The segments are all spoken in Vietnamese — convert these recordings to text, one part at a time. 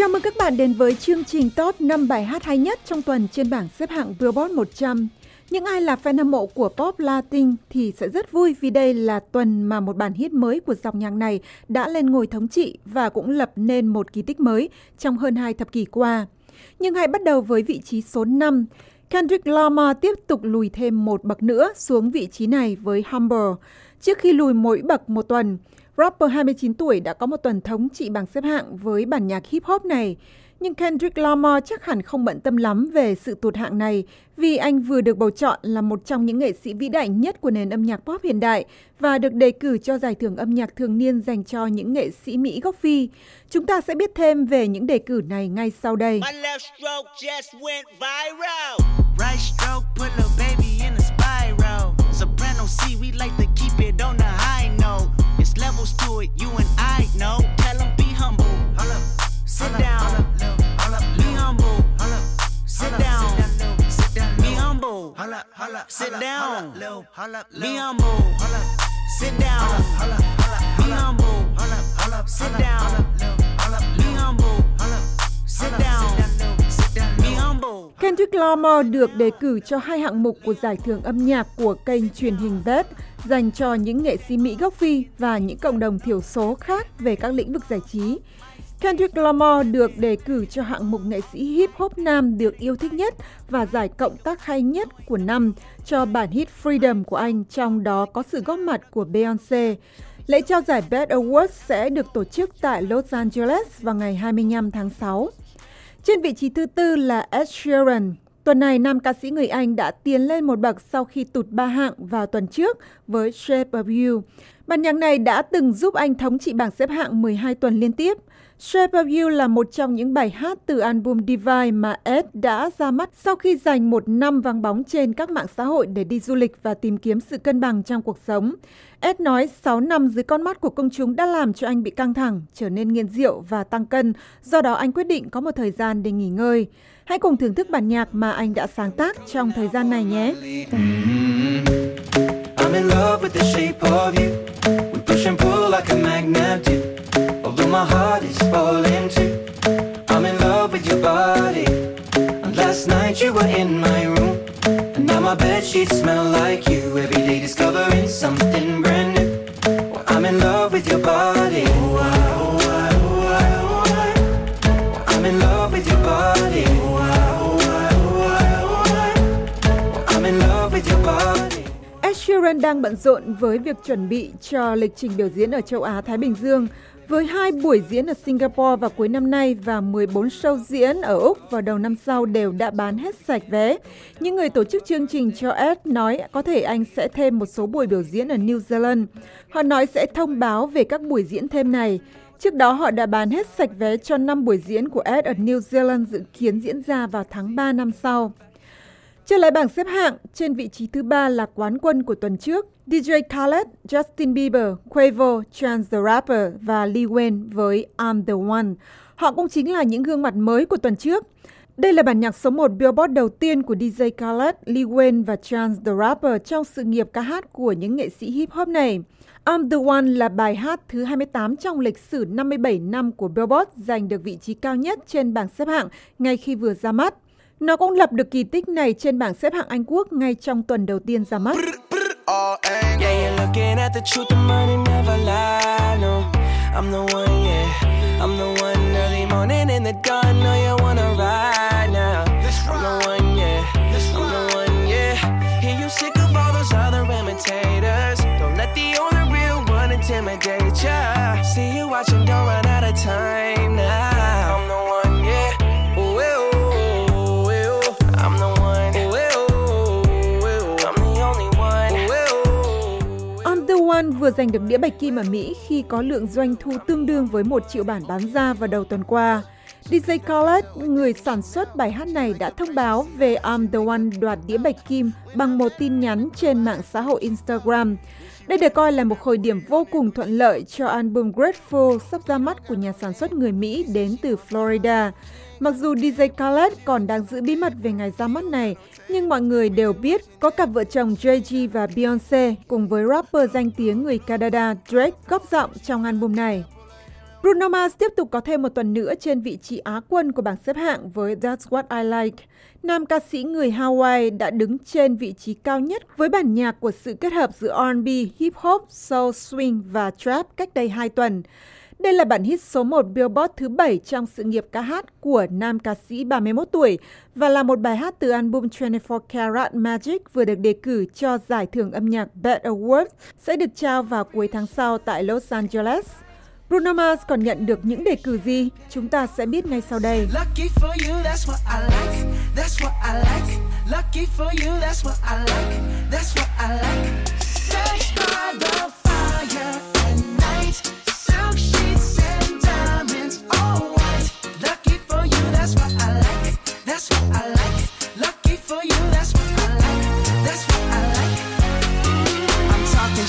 Chào mừng các bạn đến với chương trình top 5 bài hát hay nhất trong tuần trên bảng xếp hạng Billboard 100. Những ai là fan hâm mộ của pop Latin thì sẽ rất vui vì đây là tuần mà một bản hit mới của dòng nhạc này đã lên ngôi thống trị và cũng lập nên một kỳ tích mới trong hơn hai thập kỷ qua. Nhưng hãy bắt đầu với vị trí số 5. Kendrick Lamar tiếp tục lùi thêm một bậc nữa xuống vị trí này với Humble. Trước khi lùi mỗi bậc một tuần, rapper 29 tuổi đã có một tuần thống trị bảng xếp hạng với bản nhạc hip hop này. Nhưng Kendrick Lamar chắc hẳn không bận tâm lắm về sự tụt hạng này vì anh vừa được bầu chọn là một trong những nghệ sĩ vĩ đại nhất của nền âm nhạc pop hiện đại và được đề cử cho giải thưởng âm nhạc thường niên dành cho những nghệ sĩ Mỹ gốc Phi. Chúng ta sẽ biết thêm về những đề cử này ngay sau đây. levels to it, you and I know. Sit down. Be humble. Sit down. Be humble. Sit down. Be humble. Sit down. Kendrick Lamar được đề cử cho hai hạng mục của giải thưởng âm nhạc của kênh truyền hình BET dành cho những nghệ sĩ Mỹ gốc Phi và những cộng đồng thiểu số khác về các lĩnh vực giải trí. Kendrick Lamar được đề cử cho hạng mục nghệ sĩ hip hop nam được yêu thích nhất và giải cộng tác hay nhất của năm cho bản hit Freedom của anh, trong đó có sự góp mặt của Beyoncé. Lễ trao giải BET Awards sẽ được tổ chức tại Los Angeles vào ngày 25 tháng 6. Trên vị trí thứ tư là Ed Sheeran Tuần này, nam ca sĩ người Anh đã tiến lên một bậc sau khi tụt ba hạng vào tuần trước với Shape of You. Bản nhạc này đã từng giúp anh thống trị bảng xếp hạng 12 tuần liên tiếp. Shape of You là một trong những bài hát từ album Divide mà Ed đã ra mắt sau khi dành một năm vắng bóng trên các mạng xã hội để đi du lịch và tìm kiếm sự cân bằng trong cuộc sống. Ed nói 6 năm dưới con mắt của công chúng đã làm cho anh bị căng thẳng, trở nên nghiện rượu và tăng cân, do đó anh quyết định có một thời gian để nghỉ ngơi. Hãy cùng thưởng thức bản nhạc mà anh đã sáng tác trong thời gian này nhé. Mm-hmm. I'm in love with the shape of you. We push and pull like a magnet do. Although my heart is falling too. I'm in love with your body. And last night you were in my room. And now my bed sheets smell like you. Every day discovering something brand new. Well, I'm in love with your body. Oh, I, oh, I, oh, I, oh, I. I'm in love with your body. Oh, I, oh, I, oh, I, oh, I. I'm in love with your body. Ed Sheeran đang bận rộn với việc chuẩn bị cho lịch trình biểu diễn ở châu Á Thái Bình Dương với hai buổi diễn ở Singapore vào cuối năm nay và 14 show diễn ở Úc vào đầu năm sau đều đã bán hết sạch vé. Những người tổ chức chương trình cho Ed nói có thể anh sẽ thêm một số buổi biểu diễn ở New Zealand. Họ nói sẽ thông báo về các buổi diễn thêm này. Trước đó, họ đã bán hết sạch vé cho 5 buổi diễn của Ed ở New Zealand dự kiến diễn ra vào tháng 3 năm sau. Trở lại bảng xếp hạng, trên vị trí thứ ba là quán quân của tuần trước, DJ Khaled, Justin Bieber, Quavo, Chance the Rapper và Lil Wayne với I'm the One. Họ cũng chính là những gương mặt mới của tuần trước. Đây là bản nhạc số 1 Billboard đầu tiên của DJ Khaled, Lil Wayne và Chance the Rapper trong sự nghiệp ca hát của những nghệ sĩ hip hop này. I'm the One là bài hát thứ 28 trong lịch sử 57 năm của Billboard giành được vị trí cao nhất trên bảng xếp hạng ngay khi vừa ra mắt. Nó cũng lập được kỳ tích này trên bảng xếp hạng Anh Quốc ngay trong tuần đầu tiên ra mắt. intimidate ya. See you watching, don't run vừa giành được đĩa bạch kim ở Mỹ khi có lượng doanh thu tương đương với một triệu bản bán ra vào đầu tuần qua. DJ Khaled, người sản xuất bài hát này đã thông báo về I'm the One đoạt đĩa bạch kim bằng một tin nhắn trên mạng xã hội Instagram. Đây được coi là một khởi điểm vô cùng thuận lợi cho album Grateful sắp ra mắt của nhà sản xuất người Mỹ đến từ Florida. Mặc dù DJ Khaled còn đang giữ bí mật về ngày ra mắt này, nhưng mọi người đều biết có cặp vợ chồng Jay-Z và Beyoncé cùng với rapper danh tiếng người Canada Drake góp giọng trong album này. Bruno Mars tiếp tục có thêm một tuần nữa trên vị trí Á quân của bảng xếp hạng với That's What I Like. Nam ca sĩ người Hawaii đã đứng trên vị trí cao nhất với bản nhạc của sự kết hợp giữa R&B, hip hop, soul, swing và trap cách đây hai tuần. Đây là bản hit số 1 Billboard thứ 7 trong sự nghiệp ca hát của nam ca sĩ 31 tuổi và là một bài hát từ album 24 Karat Magic vừa được đề cử cho giải thưởng âm nhạc BET Awards sẽ được trao vào cuối tháng sau tại Los Angeles. Bruno Mars còn nhận được những đề cử gì? Chúng ta sẽ biết ngay sau đây.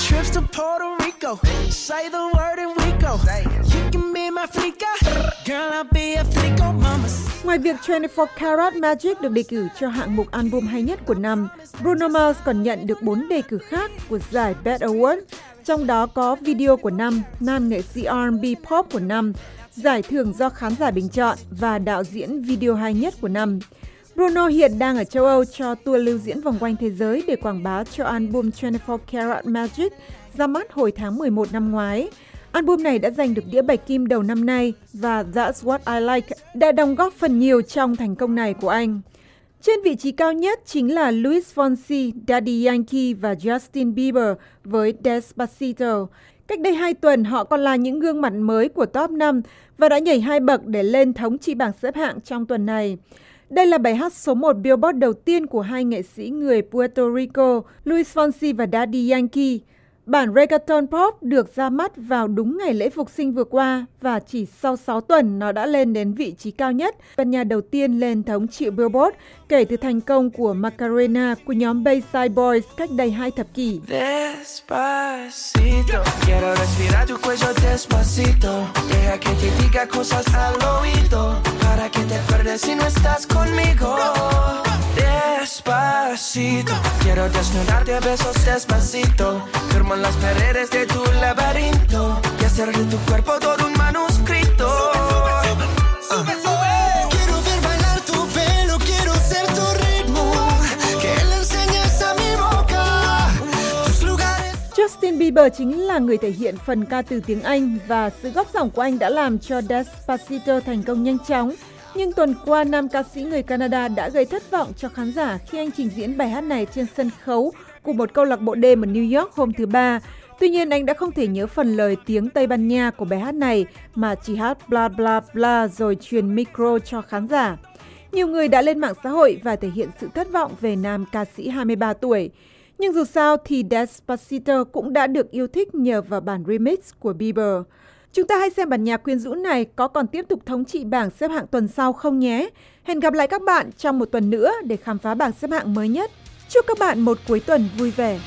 Trips to Puerto Rico, say the Ngoài việc 24 Karat Magic được đề cử cho hạng mục album hay nhất của năm, Bruno Mars còn nhận được 4 đề cử khác của giải BET Award, trong đó có video của năm, nam nghệ sĩ R&B pop của năm, giải thưởng do khán giả bình chọn và đạo diễn video hay nhất của năm. Bruno hiện đang ở châu Âu cho tour lưu diễn vòng quanh thế giới để quảng bá cho album 24 Karat Magic ra mắt hồi tháng 11 năm ngoái. Album này đã giành được đĩa bạch kim đầu năm nay và That's What I Like đã đóng góp phần nhiều trong thành công này của anh. Trên vị trí cao nhất chính là Luis Fonsi, Daddy Yankee và Justin Bieber với Despacito. Cách đây hai tuần, họ còn là những gương mặt mới của top 5 và đã nhảy hai bậc để lên thống trị bảng xếp hạng trong tuần này. Đây là bài hát số 1 Billboard đầu tiên của hai nghệ sĩ người Puerto Rico, Luis Fonsi và Daddy Yankee. Bản reggaeton pop được ra mắt vào đúng ngày lễ phục sinh vừa qua và chỉ sau 6 tuần nó đã lên đến vị trí cao nhất, ban nhà đầu tiên lên thống trị Billboard kể từ thành công của Macarena của nhóm Bayside Boys cách đây hai thập kỷ. Despacito, Despacito, quiero desnudarte a besos despacito, firmo las paredes de tu laberinto y hacer de tu cuerpo todo un manuscrito. Sube, sube, sube. Quiero ver bailar tu pelo, quiero ser tu ritmo, que le enseñes a mi boca tus lugares. Justin Bieber chính là người thể hiện phần ca từ tiếng Anh và sự góp giọng của anh đã làm cho Despacito thành công nhanh chóng. Nhưng tuần qua, nam ca sĩ người Canada đã gây thất vọng cho khán giả khi anh trình diễn bài hát này trên sân khấu của một câu lạc bộ đêm ở New York hôm thứ Ba. Tuy nhiên, anh đã không thể nhớ phần lời tiếng Tây Ban Nha của bài hát này mà chỉ hát bla bla bla rồi truyền micro cho khán giả. Nhiều người đã lên mạng xã hội và thể hiện sự thất vọng về nam ca sĩ 23 tuổi. Nhưng dù sao thì Despacito cũng đã được yêu thích nhờ vào bản remix của Bieber. Chúng ta hãy xem bản nhạc quyến rũ này có còn tiếp tục thống trị bảng xếp hạng tuần sau không nhé. Hẹn gặp lại các bạn trong một tuần nữa để khám phá bảng xếp hạng mới nhất. Chúc các bạn một cuối tuần vui vẻ.